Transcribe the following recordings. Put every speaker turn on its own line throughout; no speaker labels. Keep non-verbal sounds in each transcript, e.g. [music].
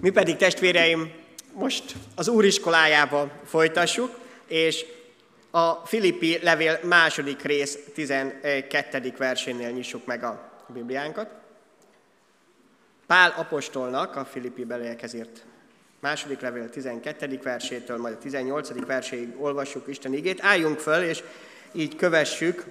Mi pedig testvéreim, most az úriskolájába folytassuk, és a Filippi levél második rész 12. versénél nyissuk meg a Bibliánkat. Pál apostolnak a Filippi beliekhez írt második levél 12. versétől, majd a 18. verséig olvassuk Isten igét. Álljunk föl, és így kövessük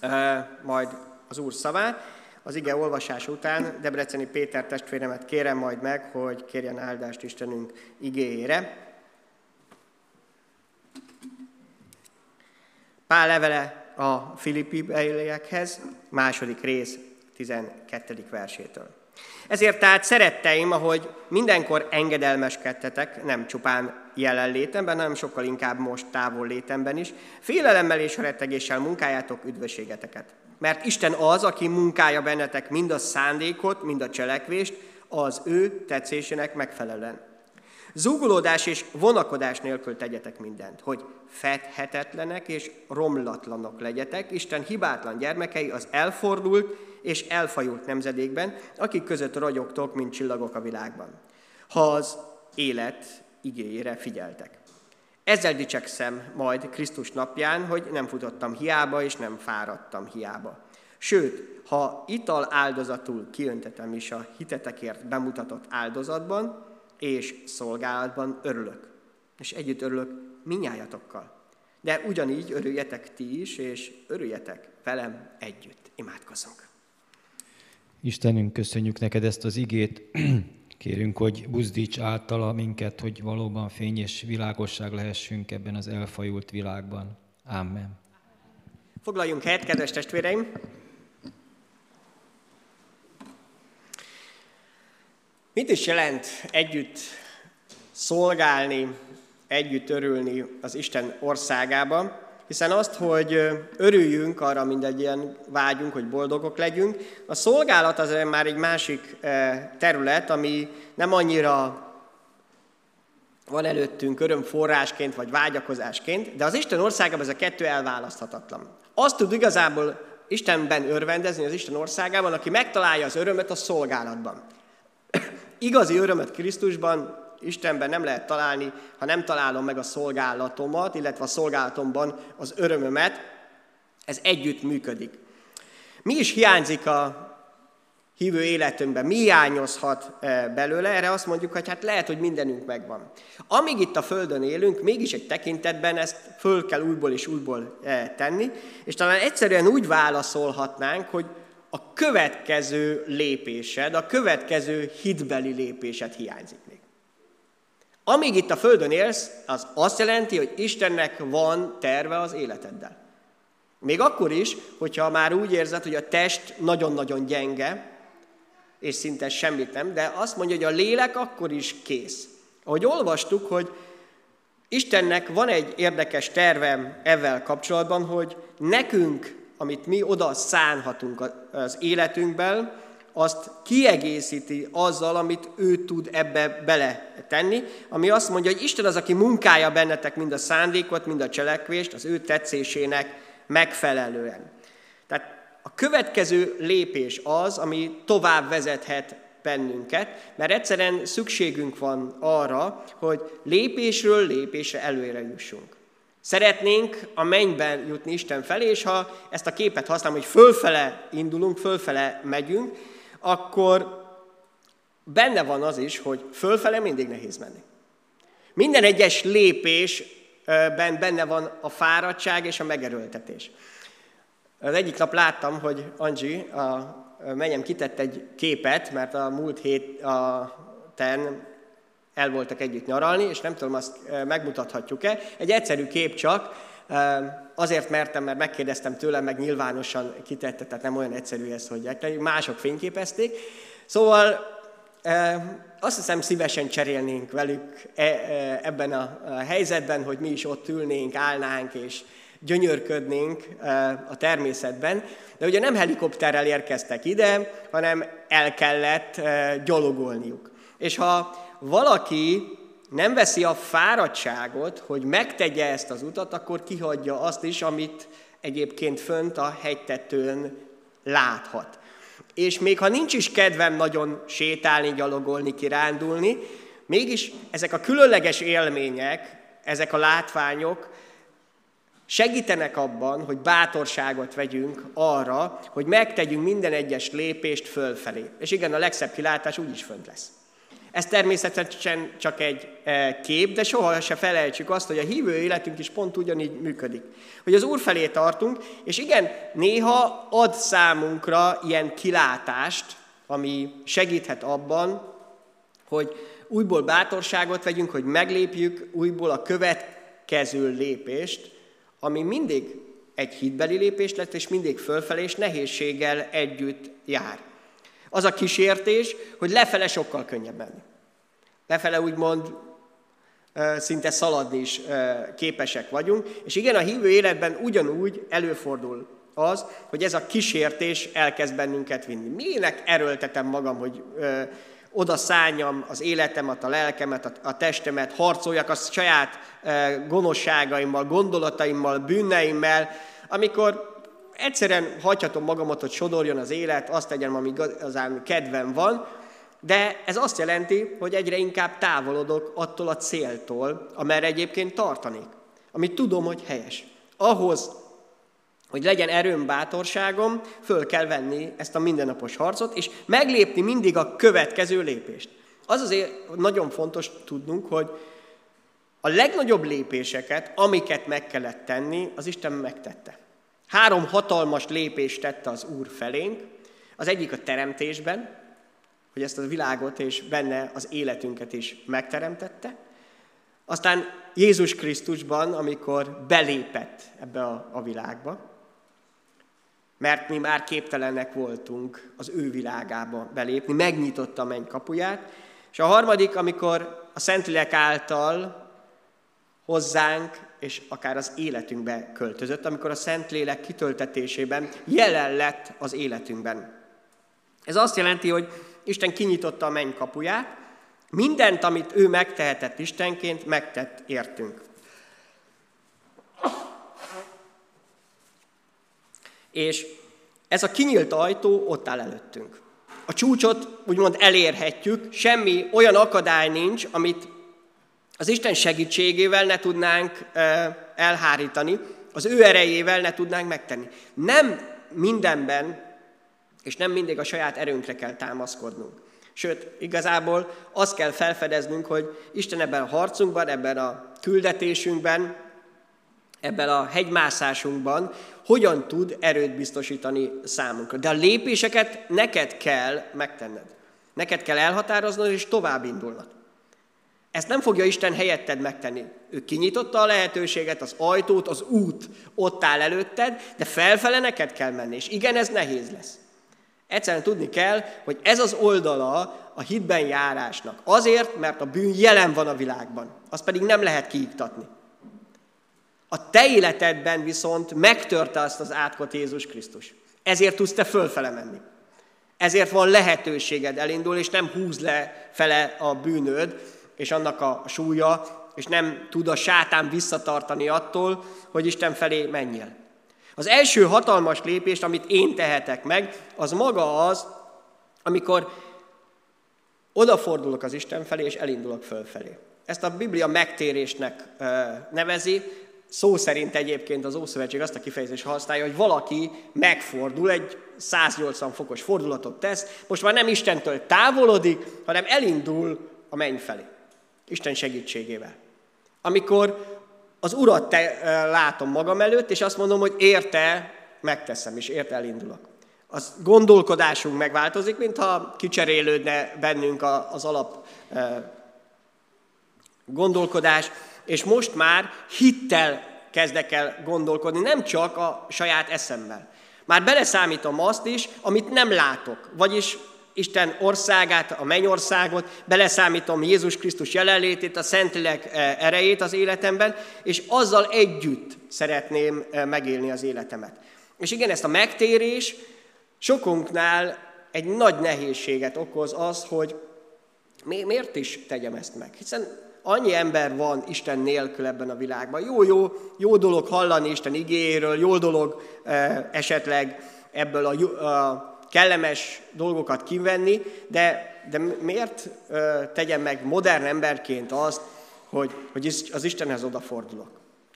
e, majd az Úr szavát. Az ige olvasás után Debreceni Péter testvéremet kérem majd meg, hogy kérjen áldást Istenünk igéjére. Pál levele a Filippi beliekhez, második rész 12. versétől. Ezért tehát szeretteim, ahogy mindenkor engedelmeskedtetek, nem csupán jelenlétemben, hanem sokkal inkább most távol létemben is, félelemmel és rettegéssel munkájátok üdvösségeteket. Mert Isten az, aki munkálja bennetek mind a szándékot, mind a cselekvést, az ő tetszésének megfelelően. Zúgulódás és vonakodás nélkül tegyetek mindent, hogy fedhetetlenek és romlatlanok legyetek, Isten hibátlan gyermekei az elfordult és elfajult nemzedékben, akik között ragyogtok, mint csillagok a világban. Ha az élet igényére figyeltek. Ezzel dicsekszem majd Krisztus napján, hogy nem futottam hiába, és nem fáradtam hiába. Sőt, ha ital áldozatul kiöntetem is a hitetekért bemutatott áldozatban, és szolgálatban örülök. És együtt örülök minnyájatokkal. De ugyanígy örüljetek ti is, és örüljetek velem együtt. Imádkozzunk.
Istenünk, köszönjük neked ezt az igét. [clears throat] Kérünk, hogy buzdíts általa minket, hogy valóban fény és világosság lehessünk ebben az elfajult világban. Amen.
Foglaljunk helyet, kedves testvéreim! Mit is jelent együtt szolgálni, együtt örülni az Isten országában? Hiszen azt, hogy örüljünk, arra mindegy ilyen vágyunk, hogy boldogok legyünk, a szolgálat az már egy másik terület, ami nem annyira van előttünk örömforrásként vagy vágyakozásként, de az Isten országában ez a kettő elválaszthatatlan. Azt tud igazából Istenben örvendezni az Isten országában, aki megtalálja az örömet a szolgálatban. [coughs] Igazi örömet Krisztusban Istenben nem lehet találni, ha nem találom meg a szolgálatomat, illetve a szolgálatomban az örömömet, ez együtt működik. Mi is hiányzik a hívő életünkben, mi hiányozhat eh, belőle, erre azt mondjuk, hogy hát lehet, hogy mindenünk megvan. Amíg itt a Földön élünk, mégis egy tekintetben ezt föl kell újból és újból eh, tenni, és talán egyszerűen úgy válaszolhatnánk, hogy a következő lépésed, a következő hitbeli lépésed hiányzik. Amíg itt a Földön élsz, az azt jelenti, hogy Istennek van terve az életeddel. Még akkor is, hogyha már úgy érzed, hogy a test nagyon-nagyon gyenge, és szinte semmit nem, de azt mondja, hogy a lélek akkor is kész. Ahogy olvastuk, hogy Istennek van egy érdekes terve ezzel kapcsolatban, hogy nekünk, amit mi oda szánhatunk az életünkben, azt kiegészíti azzal, amit ő tud ebbe bele tenni, ami azt mondja, hogy Isten az, aki munkálja bennetek mind a szándékot, mind a cselekvést, az ő tetszésének megfelelően. Tehát a következő lépés az, ami tovább vezethet bennünket, mert egyszerűen szükségünk van arra, hogy lépésről lépésre előre jussunk. Szeretnénk a mennyben jutni Isten felé, és ha ezt a képet használom, hogy fölfele indulunk, fölfele megyünk, akkor benne van az is, hogy fölfele mindig nehéz menni. Minden egyes lépésben benne van a fáradtság és a megerőltetés. Az egyik nap láttam, hogy Angie, a menyem kitett egy képet, mert a múlt hét a ten el voltak együtt nyaralni, és nem tudom, azt megmutathatjuk-e. Egy egyszerű kép csak, azért mertem, mert megkérdeztem tőle, meg nyilvánosan kitette, tehát nem olyan egyszerű ez, hogy mások fényképezték. Szóval azt hiszem szívesen cserélnénk velük e, e, ebben a helyzetben, hogy mi is ott ülnénk, állnánk és gyönyörködnénk a természetben. De ugye nem helikopterrel érkeztek ide, hanem el kellett gyalogolniuk. És ha valaki nem veszi a fáradtságot, hogy megtegye ezt az utat, akkor kihagyja azt is, amit egyébként fönt a hegytetőn láthat. és még ha nincs is kedvem nagyon sétálni, gyalogolni, kirándulni, mégis ezek a különleges élmények, ezek a látványok segítenek abban, hogy bátorságot vegyünk arra, hogy megtegyünk minden egyes lépést fölfelé. És igen, a legszebb kilátás úgyis fönt lesz. Ez természetesen csak egy e, kép, de soha se felejtsük azt, hogy a hívő életünk is pont ugyanígy működik. Hogy az Úr felé tartunk, és igen, néha ad számunkra ilyen kilátást, ami segíthet abban, hogy újból bátorságot vegyünk, hogy meglépjük újból a következő lépést, ami mindig egy hitbeli lépés lett, és mindig fölfelé, és nehézséggel együtt jár. Az a kísértés, hogy lefele sokkal könnyebb menni. Lefele úgymond szinte szaladni is képesek vagyunk. És igen, a hívő életben ugyanúgy előfordul az, hogy ez a kísértés elkezd bennünket vinni. Minek erőltetem magam, hogy oda szálljam az életemet, a lelkemet, a, testemet, harcoljak a saját e, gonoszságaimmal, gondolataimmal, bűneimmel, amikor egyszerűen hagyhatom magamat, hogy sodorjon az élet, azt tegyem, ami igazán kedvem van, de ez azt jelenti, hogy egyre inkább távolodok attól a céltól, amerre egyébként tartanék, amit tudom, hogy helyes. Ahhoz, hogy legyen erőm, bátorságom, föl kell venni ezt a mindennapos harcot, és meglépni mindig a következő lépést. Az azért nagyon fontos tudnunk, hogy a legnagyobb lépéseket, amiket meg kellett tenni, az Isten megtette. Három hatalmas lépést tette az Úr felénk. Az egyik a teremtésben, hogy ezt a világot és benne az életünket is megteremtette. Aztán Jézus Krisztusban, amikor belépett ebbe a, a világba, mert mi már képtelenek voltunk az ő világába belépni, megnyitotta a menny kapuját, és a harmadik, amikor a Szentlélek által hozzánk, és akár az életünkbe költözött, amikor a Szentlélek kitöltetésében jelen lett az életünkben. Ez azt jelenti, hogy Isten kinyitotta a menny kapuját, mindent, amit ő megtehetett Istenként, megtett értünk. És ez a kinyílt ajtó ott áll előttünk. A csúcsot úgymond elérhetjük, semmi olyan akadály nincs, amit az Isten segítségével ne tudnánk elhárítani, az ő erejével ne tudnánk megtenni. Nem mindenben, és nem mindig a saját erőnkre kell támaszkodnunk. Sőt, igazából azt kell felfedeznünk, hogy Isten ebben a harcunkban, ebben a küldetésünkben, ebben a hegymászásunkban hogyan tud erőt biztosítani számunkra. De a lépéseket neked kell megtenned. Neked kell elhatároznod és tovább indulnod. Ezt nem fogja Isten helyetted megtenni. Ő kinyitotta a lehetőséget, az ajtót, az út ott áll előtted, de felfele neked kell menni. És igen, ez nehéz lesz. Egyszerűen tudni kell, hogy ez az oldala a hitben járásnak. Azért, mert a bűn jelen van a világban. Azt pedig nem lehet kiiktatni. A te életedben viszont megtörte azt az átkot Jézus Krisztus. Ezért tudsz te fölfele menni. Ezért van lehetőséged elindulni, és nem húz le fele a bűnöd, és annak a súlya, és nem tud a sátán visszatartani attól, hogy Isten felé menjél. Az első hatalmas lépést, amit én tehetek meg, az maga az, amikor odafordulok az Isten felé, és elindulok fölfelé. Ezt a Biblia megtérésnek nevezi, Szó szerint egyébként az Ószövetség azt a kifejezést használja, hogy valaki megfordul, egy 180 fokos fordulatot tesz, most már nem Istentől távolodik, hanem elindul a menny felé. Isten segítségével. Amikor az Urat te, látom magam előtt, és azt mondom, hogy érte, megteszem, és érte elindulok. Az gondolkodásunk megváltozik, mintha kicserélődne bennünk az alap gondolkodás, és most már hittel kezdek el gondolkodni, nem csak a saját eszemmel. Már beleszámítom azt is, amit nem látok, vagyis Isten országát, a mennyországot, beleszámítom Jézus Krisztus jelenlétét, a Szentlélek eh, erejét az életemben, és azzal együtt szeretném eh, megélni az életemet. És igen, ezt a megtérés sokunknál egy nagy nehézséget okoz az, hogy miért is tegyem ezt meg. Hiszen annyi ember van Isten nélkül ebben a világban. Jó, jó, jó dolog hallani Isten igéről, jó dolog eh, esetleg ebből a, a kellemes dolgokat kivenni, de, de miért tegyem meg modern emberként azt, hogy, hogy az Istenhez odafordulok?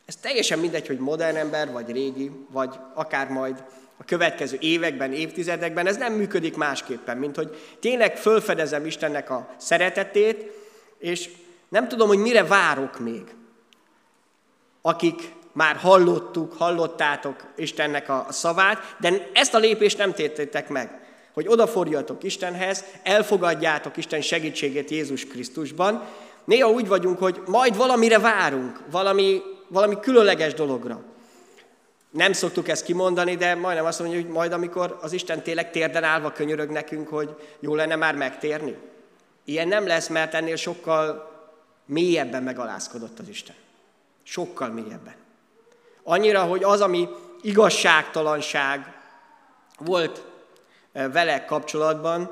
Ez teljesen mindegy, hogy modern ember, vagy régi, vagy akár majd a következő években, évtizedekben, ez nem működik másképpen, mint hogy tényleg fölfedezem Istennek a szeretetét, és nem tudom, hogy mire várok még. Akik már hallottuk, hallottátok Istennek a szavát, de ezt a lépést nem téttétek meg, hogy odafordjatok Istenhez, elfogadjátok Isten segítségét Jézus Krisztusban. Néha úgy vagyunk, hogy majd valamire várunk, valami, valami különleges dologra. Nem szoktuk ezt kimondani, de majdnem azt mondja, hogy majd amikor az Isten tényleg térden állva könyörög nekünk, hogy jó lenne már megtérni. Ilyen nem lesz, mert ennél sokkal mélyebben megalázkodott az Isten. Sokkal mélyebben. Annyira, hogy az, ami igazságtalanság volt eh, vele kapcsolatban,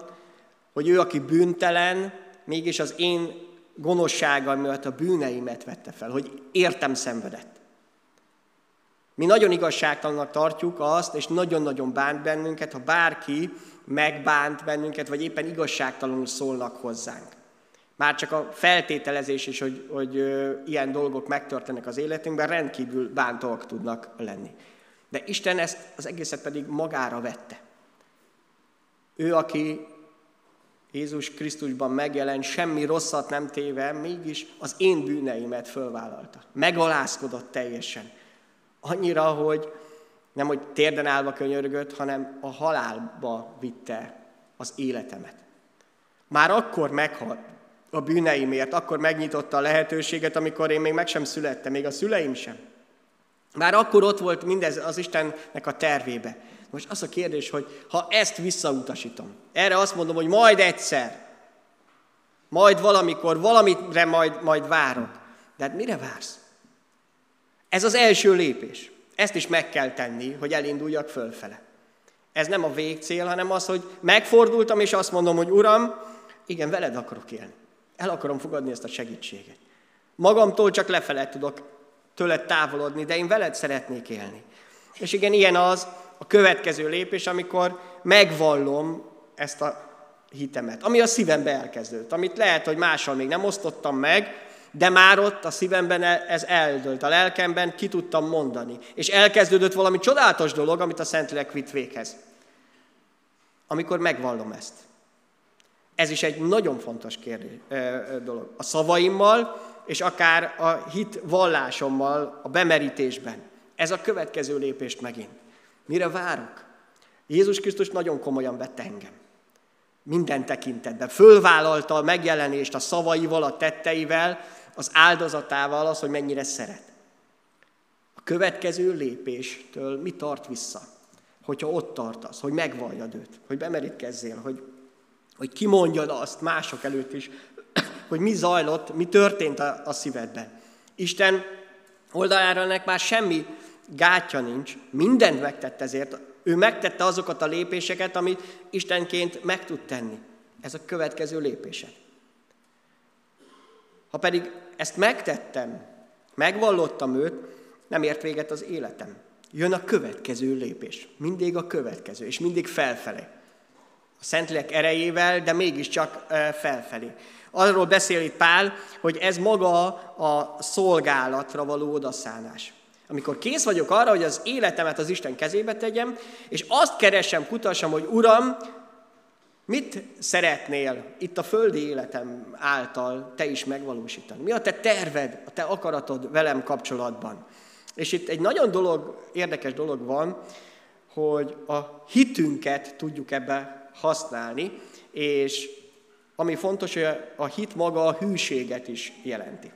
hogy ő, aki bűntelen, mégis az én gonoszsággal miatt a bűneimet vette fel, hogy értem szenvedett. Mi nagyon igazságtalannak tartjuk azt, és nagyon-nagyon bánt bennünket, ha bárki megbánt bennünket, vagy éppen igazságtalanul szólnak hozzánk. Már csak a feltételezés is, hogy, hogy ilyen dolgok megtörténnek az életünkben, rendkívül bántóak tudnak lenni. De Isten ezt az egészet pedig magára vette. Ő, aki Jézus Krisztusban megjelent, semmi rosszat nem téve, mégis az én bűneimet fölvállalta. Megalázkodott teljesen. Annyira, hogy nem, hogy térden állva könyörgött, hanem a halálba vitte az életemet. Már akkor meghalt a bűneimért, akkor megnyitotta a lehetőséget, amikor én még meg sem születtem, még a szüleim sem. Már akkor ott volt mindez az Istennek a tervébe. Most az a kérdés, hogy ha ezt visszautasítom, erre azt mondom, hogy majd egyszer, majd valamikor, valamire majd, majd várok. De hát mire vársz? Ez az első lépés. Ezt is meg kell tenni, hogy elinduljak fölfele. Ez nem a végcél, hanem az, hogy megfordultam, és azt mondom, hogy Uram, igen, veled akarok élni. El akarom fogadni ezt a segítséget. Magamtól csak lefele tudok tőled távolodni, de én veled szeretnék élni. És igen, ilyen az a következő lépés, amikor megvallom ezt a hitemet, ami a szívembe elkezdődött, amit lehet, hogy mással még nem osztottam meg, de már ott a szívemben e- ez eldőlt, a lelkemben ki tudtam mondani. És elkezdődött valami csodálatos dolog, amit a Szentlélek vitt véghez. Amikor megvallom ezt. Ez is egy nagyon fontos kérdés, dolog. A szavaimmal, és akár a hit vallásommal, a bemerítésben. Ez a következő lépést megint. Mire várok? Jézus Krisztus nagyon komolyan vette engem. Minden tekintetben. Fölvállalta a megjelenést a szavaival, a tetteivel, az áldozatával az, hogy mennyire szeret. A következő lépéstől mi tart vissza? Hogyha ott tartasz, hogy megvalljad őt, hogy bemerítkezzél, hogy, hogy kimondjad azt mások előtt is, [coughs] hogy mi zajlott, mi történt a, a szívedben. Isten oldalára ennek már semmi gátja nincs, mindent megtett ezért, ő megtette azokat a lépéseket, amit Istenként meg tud tenni. Ez a következő lépésed. Ha pedig ezt megtettem, megvallottam őt, nem ért véget az életem. Jön a következő lépés. Mindig a következő, és mindig felfelé. A Szentlélek erejével, de mégiscsak felfelé. Arról beszél itt Pál, hogy ez maga a szolgálatra való odaszánás. Amikor kész vagyok arra, hogy az életemet az Isten kezébe tegyem, és azt keresem, kutassam, hogy Uram, Mit szeretnél itt a földi életem által te is megvalósítani? Mi a te terved, a te akaratod velem kapcsolatban? És itt egy nagyon dolog, érdekes dolog van, hogy a hitünket tudjuk ebbe használni, és ami fontos, hogy a hit maga a hűséget is jelenti.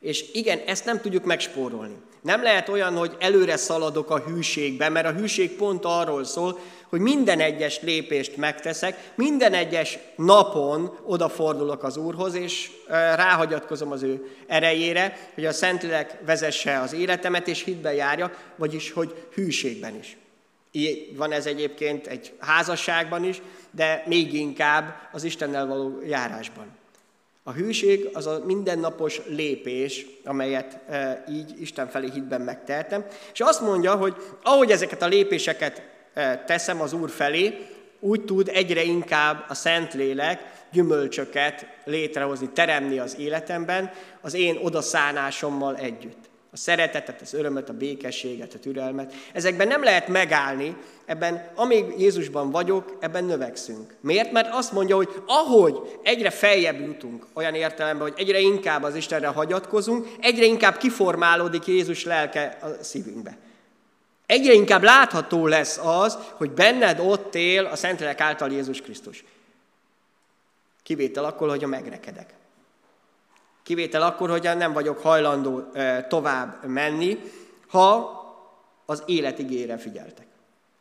És igen, ezt nem tudjuk megspórolni. Nem lehet olyan, hogy előre szaladok a hűségbe, mert a hűség pont arról szól, hogy minden egyes lépést megteszek, minden egyes napon odafordulok az Úrhoz, és ráhagyatkozom az ő erejére, hogy a Szentlélek vezesse az életemet, és hitben járjak, vagyis, hogy hűségben is. Így van ez egyébként egy házasságban is, de még inkább az Istennel való járásban. A hűség az a mindennapos lépés, amelyet e, így Isten felé hitben megtehetem. És azt mondja, hogy ahogy ezeket a lépéseket teszem az Úr felé, úgy tud egyre inkább a Szentlélek gyümölcsöket létrehozni, teremni az életemben, az én odaszánásommal együtt. A szeretetet, az örömet, a békességet, a türelmet. Ezekben nem lehet megállni, ebben, amíg Jézusban vagyok, ebben növekszünk. Miért? Mert azt mondja, hogy ahogy egyre feljebb jutunk, olyan értelemben, hogy egyre inkább az Istenre hagyatkozunk, egyre inkább kiformálódik Jézus lelke a szívünkbe. Egyre inkább látható lesz az, hogy benned ott él a Szentlélek által Jézus Krisztus. Kivétel akkor, hogyha megrekedek. Kivétel akkor, hogy nem vagyok hajlandó tovább menni, ha az életigére figyeltek.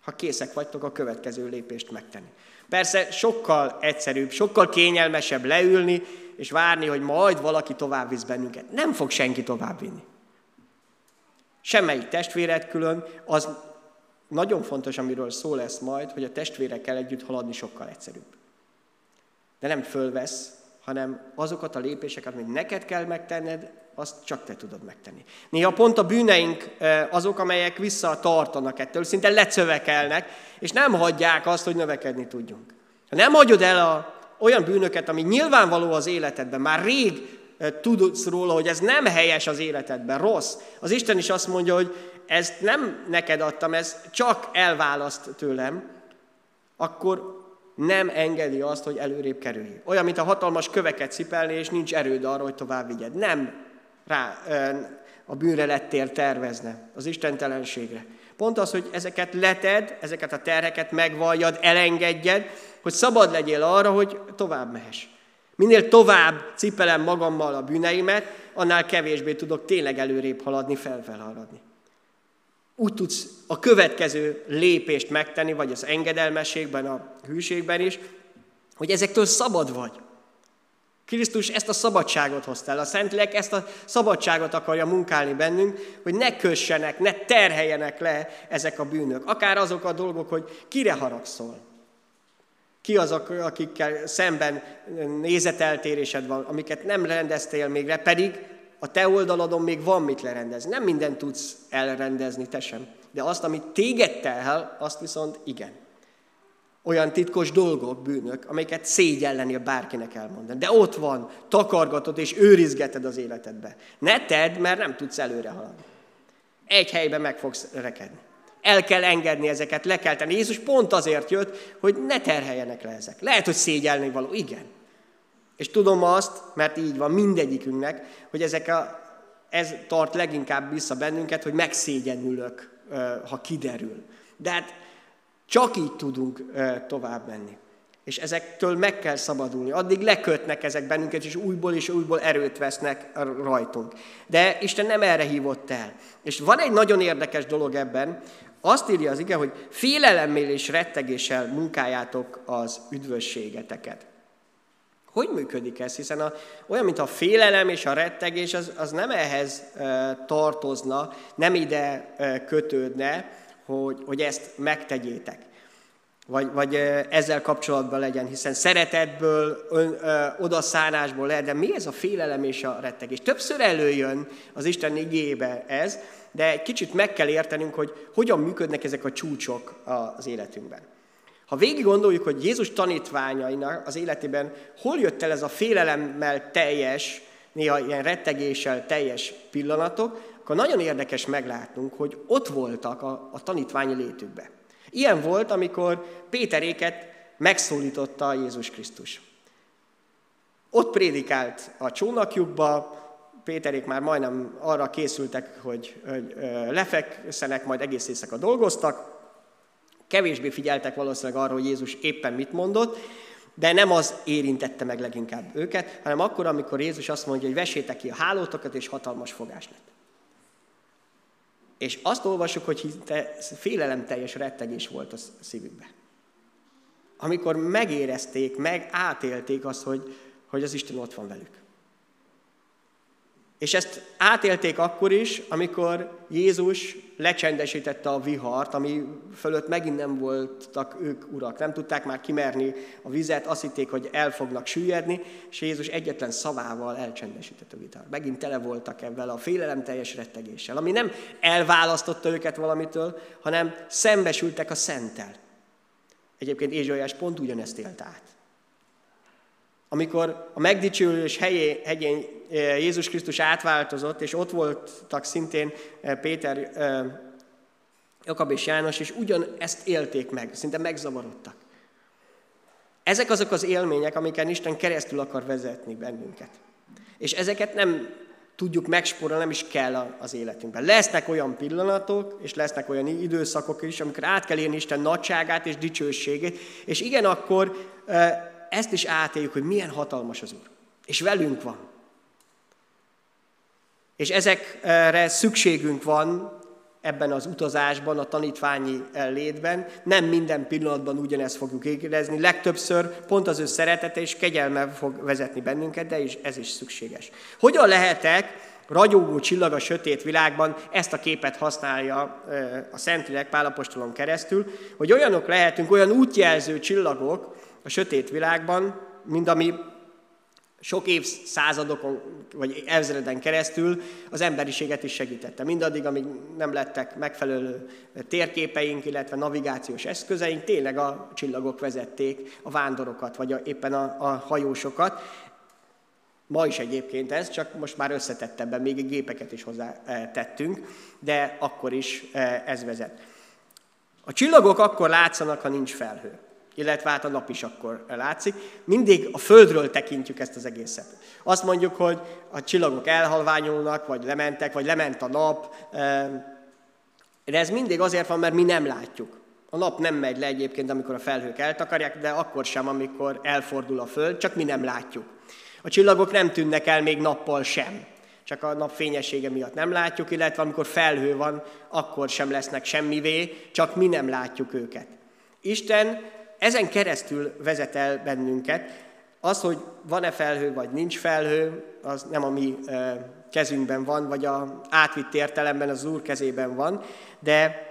Ha készek vagytok a következő lépést megtenni. Persze sokkal egyszerűbb, sokkal kényelmesebb leülni, és várni, hogy majd valaki tovább visz bennünket. Nem fog senki tovább vinni. Semmelyik testvéred külön, az nagyon fontos, amiről szó lesz majd, hogy a testvérekkel együtt haladni sokkal egyszerűbb. De nem fölvesz, hanem azokat a lépéseket, amit neked kell megtenned, azt csak te tudod megtenni. Néha pont a bűneink azok, amelyek visszatartanak ettől, szinte lecövekelnek, és nem hagyják azt, hogy növekedni tudjunk. Ha nem hagyod el a, olyan bűnöket, ami nyilvánvaló az életedben, már rég tudsz róla, hogy ez nem helyes az életedben, rossz. Az Isten is azt mondja, hogy ezt nem neked adtam, ez csak elválaszt tőlem, akkor nem engedi azt, hogy előrébb kerülj. Olyan, mint a hatalmas köveket cipelni, és nincs erőd arra, hogy tovább vigyed. Nem rá a bűnre lettél tervezne, az istentelenségre. Pont az, hogy ezeket leted, ezeket a terheket megvalljad, elengedjed, hogy szabad legyél arra, hogy tovább mehess. Minél tovább cipelem magammal a bűneimet, annál kevésbé tudok tényleg előrébb haladni, felfelhaladni úgy tudsz a következő lépést megtenni, vagy az engedelmességben, a hűségben is, hogy ezektől szabad vagy. Krisztus ezt a szabadságot hozta el. A Szentlélek ezt a szabadságot akarja munkálni bennünk, hogy ne kössenek, ne terheljenek le ezek a bűnök. Akár azok a dolgok, hogy kire haragszol. Ki azok, akikkel szemben nézeteltérésed van, amiket nem rendeztél még le, pedig a te oldaladon még van mit lerendezni. Nem mindent tudsz elrendezni, te sem. De azt, amit téged terhel, azt viszont igen. Olyan titkos dolgok, bűnök, amiket szégyellenél bárkinek elmondani. De ott van, takargatod és őrizgeted az életedbe. Ne tedd, mert nem tudsz előre haladni. Egy helyben meg fogsz rekedni. El kell engedni ezeket, le kell tenni. Jézus pont azért jött, hogy ne terheljenek le ezek. Lehet, hogy szégyelni való, igen. És tudom azt, mert így van mindegyikünknek, hogy ezek a, ez tart leginkább vissza bennünket, hogy megszégyenülök, ha kiderül. De hát csak így tudunk tovább menni. És ezektől meg kell szabadulni. Addig lekötnek ezek bennünket, és újból és újból erőt vesznek rajtunk. De Isten nem erre hívott el. És van egy nagyon érdekes dolog ebben, azt írja az ige, hogy félelemmel és rettegéssel munkáljátok az üdvösségeteket. Hogy működik ez? Hiszen a, olyan, mint a félelem és a rettegés, az, az nem ehhez e, tartozna, nem ide e, kötődne, hogy, hogy ezt megtegyétek. Vagy, vagy e, ezzel kapcsolatban legyen, hiszen szeretetből, ön, e, odaszánásból lehet, de mi ez a félelem és a rettegés? Többször előjön az Isten igébe ez, de egy kicsit meg kell értenünk, hogy hogyan működnek ezek a csúcsok az életünkben. Ha végig gondoljuk, hogy Jézus tanítványainak az életében hol jött el ez a félelemmel teljes, néha ilyen rettegéssel teljes pillanatok, akkor nagyon érdekes meglátnunk, hogy ott voltak a, a tanítványi létükbe. Ilyen volt, amikor Péteréket megszólította Jézus Krisztus. Ott prédikált a csónakjukba, Péterék már majdnem arra készültek, hogy, hogy lefekszenek, majd egész éjszaka dolgoztak, Kevésbé figyeltek valószínűleg arra, hogy Jézus éppen mit mondott, de nem az érintette meg leginkább őket, hanem akkor, amikor Jézus azt mondja, hogy vesétek ki a hálótokat, és hatalmas fogás lett. És azt olvasjuk, hogy félelemteljes rettegés volt a szívükben. Amikor megérezték, meg átélték azt, hogy, hogy az Isten ott van velük. És ezt átélték akkor is, amikor Jézus lecsendesítette a vihart, ami fölött megint nem voltak ők urak. Nem tudták már kimerni a vizet, azt hitték, hogy el fognak süllyedni, és Jézus egyetlen szavával elcsendesítette a vihart. Megint tele voltak ebben a félelem teljes rettegéssel, ami nem elválasztotta őket valamitől, hanem szembesültek a szentel. Egyébként Ézsaiás pont ugyanezt élt át. Amikor a megdicsülés helyé, hegyén eh, Jézus Krisztus átváltozott, és ott voltak szintén eh, Péter, eh, Jakab és János, és ugyan ezt élték meg, szinte megzavarodtak. Ezek azok az élmények, amiken Isten keresztül akar vezetni bennünket. És ezeket nem tudjuk megspórolni, nem is kell az életünkben. Lesznek olyan pillanatok, és lesznek olyan időszakok is, amikor át kell érni Isten nagyságát és dicsőségét, és igen, akkor ezt is átéljük, hogy milyen hatalmas az Úr. És velünk van. És ezekre szükségünk van ebben az utazásban, a tanítványi létben. Nem minden pillanatban ugyanezt fogjuk érezni. Legtöbbször pont az ő szeretete és kegyelme fog vezetni bennünket, de is, ez is szükséges. Hogyan lehetek ragyogó csillag a sötét világban, ezt a képet használja a Szentlélek Pálapostolon keresztül, hogy olyanok lehetünk, olyan útjelző csillagok, a sötét világban, mint ami sok évszázadokon vagy ezreden keresztül az emberiséget is segítette. Mindaddig, amíg nem lettek megfelelő térképeink, illetve navigációs eszközeink, tényleg a csillagok vezették a vándorokat, vagy a, éppen a, a hajósokat. Ma is egyébként ez, csak most már összetettebben, még gépeket is hozzá eh, tettünk, de akkor is eh, ez vezet. A csillagok akkor látszanak, ha nincs felhő illetve hát a nap is akkor látszik. Mindig a Földről tekintjük ezt az egészet. Azt mondjuk, hogy a csillagok elhalványulnak, vagy lementek, vagy lement a nap, de ez mindig azért van, mert mi nem látjuk. A nap nem megy le egyébként, amikor a felhők eltakarják, de akkor sem, amikor elfordul a Föld, csak mi nem látjuk. A csillagok nem tűnnek el még nappal sem. Csak a nap fényessége miatt nem látjuk, illetve amikor felhő van, akkor sem lesznek semmivé, csak mi nem látjuk őket. Isten ezen keresztül vezet el bennünket. Az, hogy van-e felhő, vagy nincs felhő, az nem a mi kezünkben van, vagy a átvitt értelemben az Úr kezében van, de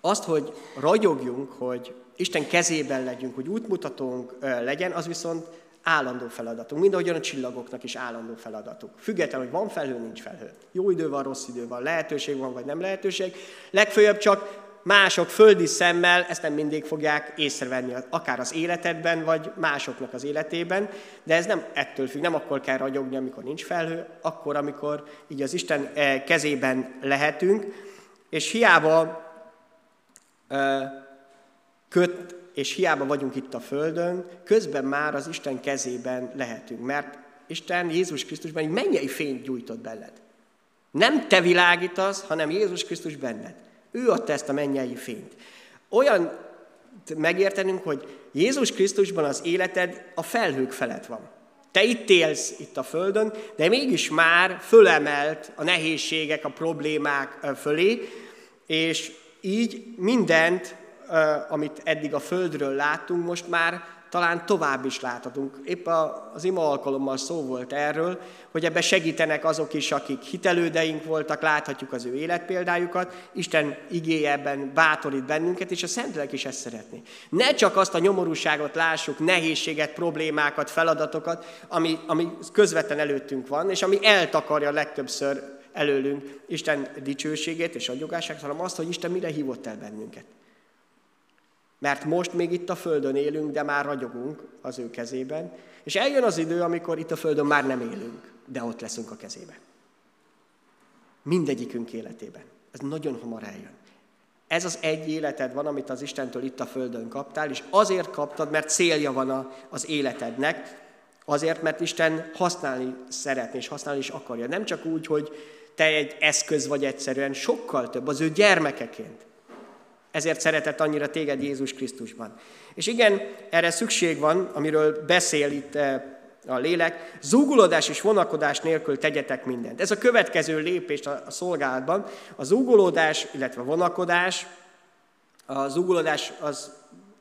azt, hogy ragyogjunk, hogy Isten kezében legyünk, hogy útmutatónk legyen, az viszont állandó feladatunk. Mind ahogyan a csillagoknak is állandó feladatuk. Függetlenül, hogy van felhő, nincs felhő. Jó idő van, rossz idő van, lehetőség van, vagy nem lehetőség. Legfőjebb csak mások földi szemmel ezt nem mindig fogják észrevenni, akár az életedben, vagy másoknak az életében, de ez nem ettől függ, nem akkor kell ragyogni, amikor nincs felhő, akkor, amikor így az Isten eh, kezében lehetünk, és hiába köt, és hiába vagyunk itt a Földön, közben már az Isten kezében lehetünk, mert Isten Jézus Krisztusban egy mennyei fényt gyújtott benned. Nem te világítasz, hanem Jézus Krisztus benned. Ő adta ezt a mennyei fényt. Olyan megértenünk, hogy Jézus Krisztusban az életed a felhők felett van. Te itt élsz, itt a Földön, de mégis már fölemelt a nehézségek, a problémák fölé, és így mindent, amit eddig a Földről láttunk, most már talán tovább is láthatunk. Épp az ima alkalommal szó volt erről, hogy ebbe segítenek azok is, akik hitelődeink voltak, láthatjuk az ő életpéldájukat, Isten igéje ebben bátorít bennünket, és a Szentlélek is ezt szeretné. Ne csak azt a nyomorúságot lássuk, nehézséget, problémákat, feladatokat, ami, ami közvetlen előttünk van, és ami eltakarja legtöbbször előlünk Isten dicsőségét és agyogását, hanem azt, hogy Isten mire hívott el bennünket. Mert most még itt a Földön élünk, de már ragyogunk az ő kezében, és eljön az idő, amikor itt a Földön már nem élünk, de ott leszünk a kezében. Mindegyikünk életében. Ez nagyon hamar eljön. Ez az egy életed van, amit az Istentől itt a Földön kaptál, és azért kaptad, mert célja van az életednek, azért, mert Isten használni szeretné, és használni is akarja. Nem csak úgy, hogy te egy eszköz vagy egyszerűen, sokkal több, az ő gyermekeként. Ezért szeretett annyira téged Jézus Krisztusban. És igen, erre szükség van, amiről beszél itt eh, a lélek, zúgulódás és vonakodás nélkül tegyetek mindent. Ez a következő lépés a szolgálatban. A zúgulódás, illetve vonakodás, a zúgulódás az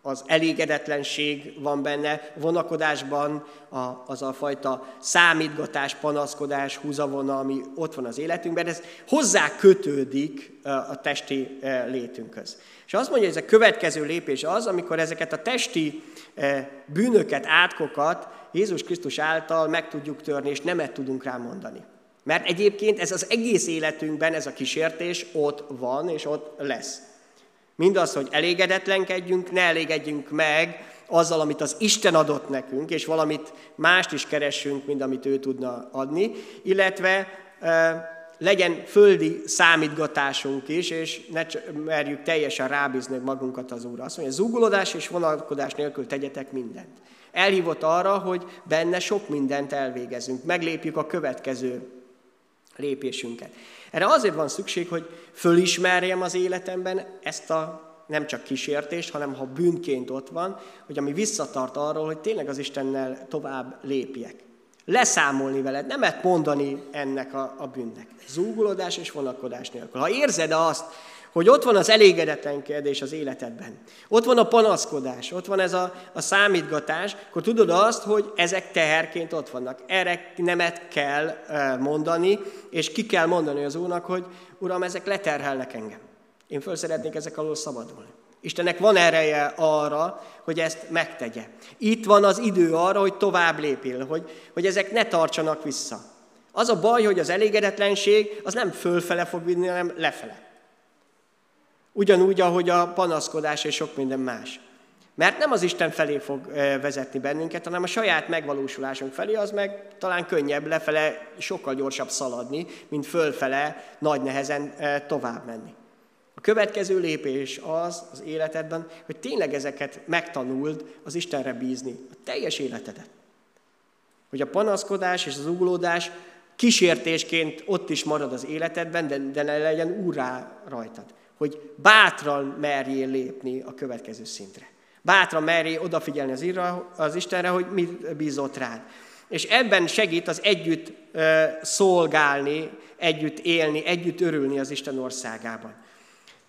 az elégedetlenség van benne, vonakodásban a, az a fajta számítgatás, panaszkodás, húzavona, ami ott van az életünkben, ez hozzá kötődik a testi létünkhöz. És azt mondja, hogy ez a következő lépés az, amikor ezeket a testi bűnöket, átkokat Jézus Krisztus által meg tudjuk törni, és nemet tudunk rá mondani. Mert egyébként ez az egész életünkben, ez a kísértés ott van, és ott lesz. Mindaz, hogy elégedetlenkedjünk, ne elégedjünk meg azzal, amit az Isten adott nekünk, és valamit mást is keressünk, mint amit ő tudna adni, illetve legyen földi számítgatásunk is, és ne merjük teljesen rábízni magunkat az Úrra. Azt mondja, zúgulódás és vonalkodás nélkül tegyetek mindent. Elhívott arra, hogy benne sok mindent elvégezünk, meglépjük a következő lépésünket. Erre azért van szükség, hogy fölismerjem az életemben ezt a nem csak kísértést, hanem ha bűnként ott van, hogy ami visszatart arról, hogy tényleg az Istennel tovább lépjek. Leszámolni veled, nemet mondani ennek a, a bűnnek. Zúgulódás és vonakodás nélkül. Ha érzed azt, hogy ott van az elégedetlenkedés az életedben, ott van a panaszkodás, ott van ez a, a számítgatás, akkor tudod azt, hogy ezek teherként ott vannak. Erre nemet kell mondani, és ki kell mondani az Úrnak, hogy Uram, ezek leterhelnek engem. Én föl szeretnék ezek alól szabadulni. Istennek van ereje arra, hogy ezt megtegye. Itt van az idő arra, hogy tovább lépjél, hogy, hogy ezek ne tartsanak vissza. Az a baj, hogy az elégedetlenség az nem fölfele fog vinni, hanem lefele. Ugyanúgy, ahogy a panaszkodás és sok minden más. Mert nem az Isten felé fog vezetni bennünket, hanem a saját megvalósulásunk felé, az meg talán könnyebb lefele, sokkal gyorsabb szaladni, mint fölfele nagy nehezen tovább menni. A következő lépés az az életedben, hogy tényleg ezeket megtanuld az Istenre bízni, a teljes életedet. Hogy a panaszkodás és az uglódás kísértésként ott is marad az életedben, de, de ne legyen úrá rajtad hogy bátran merjél lépni a következő szintre. Bátran merjél odafigyelni az, írra, az Istenre, hogy mit bízott rád. És ebben segít az együtt szolgálni, együtt élni, együtt örülni az Isten országában.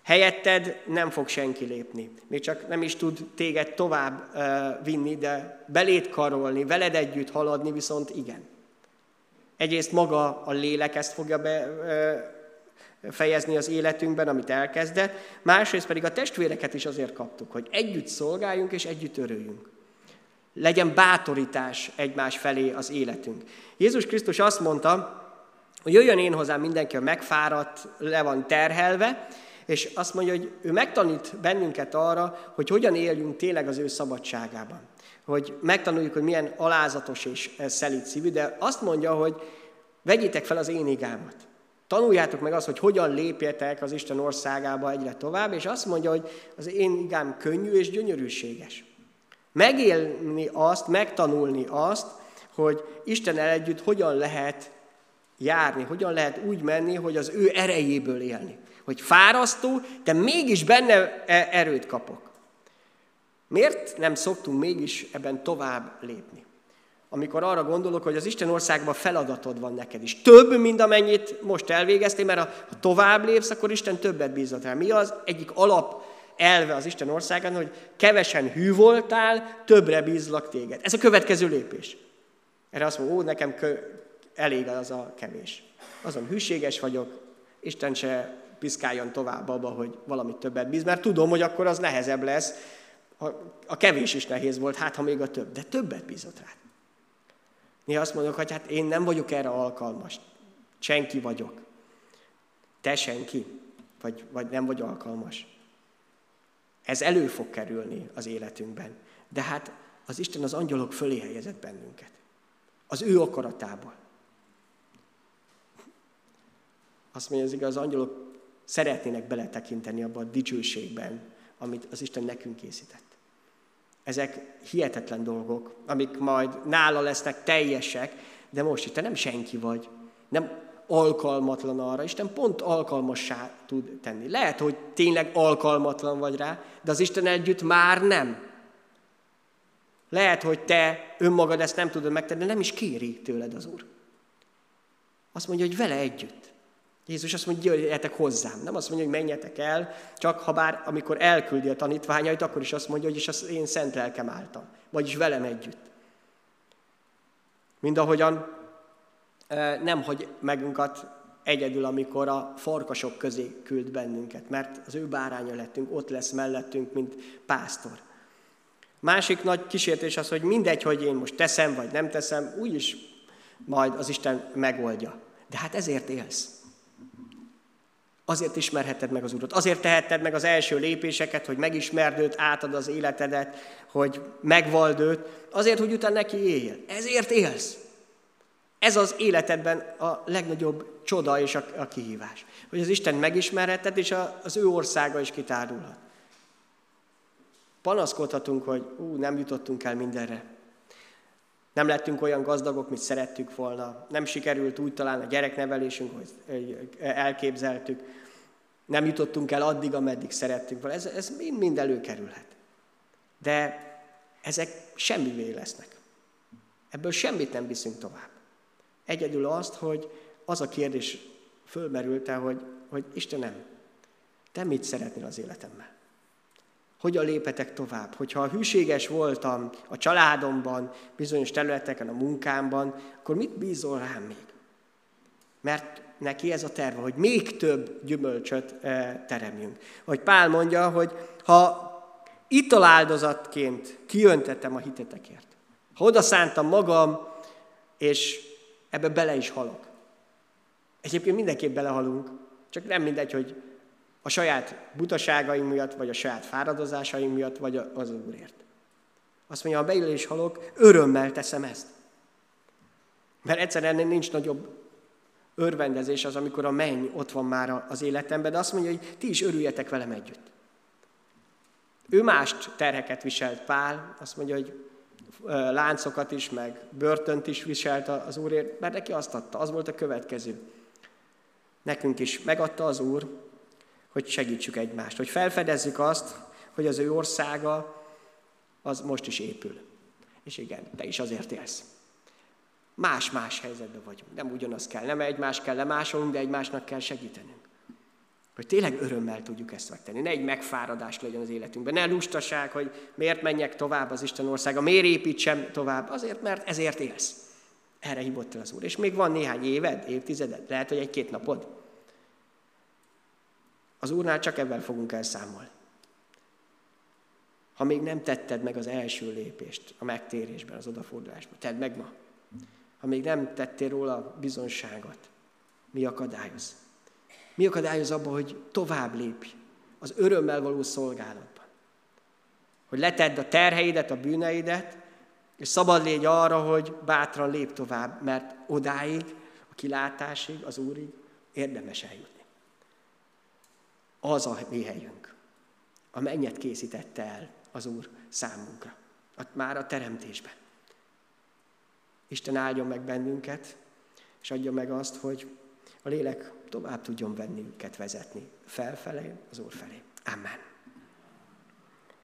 Helyetted nem fog senki lépni. Még csak nem is tud téged tovább vinni, de belét karolni, veled együtt haladni, viszont igen. Egyrészt maga a lélek ezt fogja be, fejezni az életünkben, amit elkezdett, másrészt pedig a testvéreket is azért kaptuk, hogy együtt szolgáljunk és együtt örüljünk. Legyen bátorítás egymás felé az életünk. Jézus Krisztus azt mondta, hogy jöjjön én hozzám mindenki, a megfáradt, le van terhelve, és azt mondja, hogy ő megtanít bennünket arra, hogy hogyan éljünk tényleg az ő szabadságában. Hogy megtanuljuk, hogy milyen alázatos és szelít szívű, de azt mondja, hogy vegyétek fel az én igámat. Tanuljátok meg azt, hogy hogyan lépjetek az Isten országába egyre tovább, és azt mondja, hogy az én igám könnyű és gyönyörűséges. Megélni azt, megtanulni azt, hogy Istennel együtt hogyan lehet járni, hogyan lehet úgy menni, hogy az ő erejéből élni. Hogy fárasztó, de mégis benne e- erőt kapok. Miért nem szoktunk mégis ebben tovább lépni? Amikor arra gondolok, hogy az Isten országban feladatod van neked is. Több, mint amennyit most elvégeztél, mert ha tovább lépsz, akkor Isten többet bízott rá. Mi az egyik alap elve az Isten országán, hogy kevesen hű voltál, többre bízlak téged. Ez a következő lépés. Erre azt mondom, ó, nekem kö- elég az a kevés. Azon hűséges vagyok, Isten se piszkáljon tovább abba, hogy valamit többet bíz, mert tudom, hogy akkor az nehezebb lesz. A kevés is nehéz volt, hát ha még a több, de többet bízott rád. Mi azt mondjuk, hogy hát én nem vagyok erre alkalmas. Senki vagyok. Te senki. Vagy, vagy nem vagy alkalmas. Ez elő fog kerülni az életünkben. De hát az Isten az angyalok fölé helyezett bennünket. Az ő akaratából. Azt mondja az igaz, az angyalok szeretnének beletekinteni abba a dicsőségben, amit az Isten nekünk készített. Ezek hihetetlen dolgok, amik majd nála lesznek teljesek, de most itt te nem senki vagy, nem alkalmatlan arra, Isten pont alkalmassá tud tenni. Lehet, hogy tényleg alkalmatlan vagy rá, de az Isten együtt már nem. Lehet, hogy te önmagad ezt nem tudod megtenni, nem is kéri tőled az Úr. Azt mondja, hogy vele együtt. Jézus azt mondja, jöjjetek hozzám. Nem azt mondja, hogy menjetek el, csak ha bár amikor elküldi a tanítványait, akkor is azt mondja, hogy és az én szent lelkem álltam. Vagyis velem együtt. Mind ahogyan nem hagy megunkat egyedül, amikor a farkasok közé küld bennünket, mert az ő báránya lettünk, ott lesz mellettünk, mint pásztor. Másik nagy kísértés az, hogy mindegy, hogy én most teszem, vagy nem teszem, úgyis majd az Isten megoldja. De hát ezért élsz. Azért ismerheted meg az Urat, azért tehetted meg az első lépéseket, hogy megismerd őt, átad az életedet, hogy megvald őt, azért, hogy utána neki éljél. Ezért élsz. Ez az életedben a legnagyobb csoda és a, a kihívás. Hogy az Isten megismerheted, és a, az ő országa is kitárulhat. Panaszkodhatunk, hogy ú, nem jutottunk el mindenre. Nem lettünk olyan gazdagok, mint szerettük volna. Nem sikerült úgy talán a gyereknevelésünk, hogy elképzeltük. Nem jutottunk el addig, ameddig szerettünk volna. Ez, ez mind, mind előkerülhet. De ezek semmivé lesznek. Ebből semmit nem viszünk tovább. Egyedül azt, hogy az a kérdés fölmerült hogy, hogy Istenem, te mit szeretnél az életemmel? Hogyan lépetek tovább? Hogyha hűséges voltam a családomban, bizonyos területeken, a munkámban, akkor mit bízol rám még? Mert neki ez a terve, hogy még több gyümölcsöt eh, teremjünk. Hogy Pál mondja, hogy ha italáldozatként kiöntettem a hitetekért, ha odaszántam magam, és ebbe bele is halok. Egyébként mindenképp belehalunk, csak nem mindegy, hogy a saját butaságaim miatt, vagy a saját fáradozásaim miatt, vagy az Úrért. Azt mondja, ha beül és halok, örömmel teszem ezt. Mert egyszerűen nincs nagyobb örvendezés az, amikor a menny ott van már az életemben, de azt mondja, hogy ti is örüljetek velem együtt. Ő mást terheket viselt Pál, azt mondja, hogy láncokat is, meg börtönt is viselt az Úrért, mert neki azt adta, az volt a következő. Nekünk is megadta az Úr, hogy segítsük egymást, hogy felfedezzük azt, hogy az ő országa az most is épül. És igen, te is azért élsz. Más-más helyzetben vagyunk. Nem ugyanaz kell, nem egymás kell lemásolnunk, de egymásnak kell segítenünk. Hogy tényleg örömmel tudjuk ezt megtenni. Ne egy megfáradás legyen az életünkben. Ne lustaság, hogy miért menjek tovább az Isten országa, miért építsem tovább. Azért, mert ezért élsz. Erre hívott el az Úr. És még van néhány éved, évtizeded, lehet, hogy egy-két napod. Az Úrnál csak ebben fogunk elszámolni. Ha még nem tetted meg az első lépést a megtérésben, az odafordulásban, tedd meg ma. Ha még nem tettél róla bizonságot, mi akadályoz? Mi akadályoz abban, hogy tovább lépj az örömmel való szolgálatban? Hogy letedd a terheidet, a bűneidet, és szabad légy arra, hogy bátran lép tovább, mert odáig, a kilátásig, az Úrig érdemes eljutni. Az a mi helyünk. A mennyet készítette el az Úr számunkra. Már a teremtésben. Isten áldjon meg bennünket, és adja meg azt, hogy a lélek tovább tudjon venni őket vezetni felfelé, az Úr felé. Amen.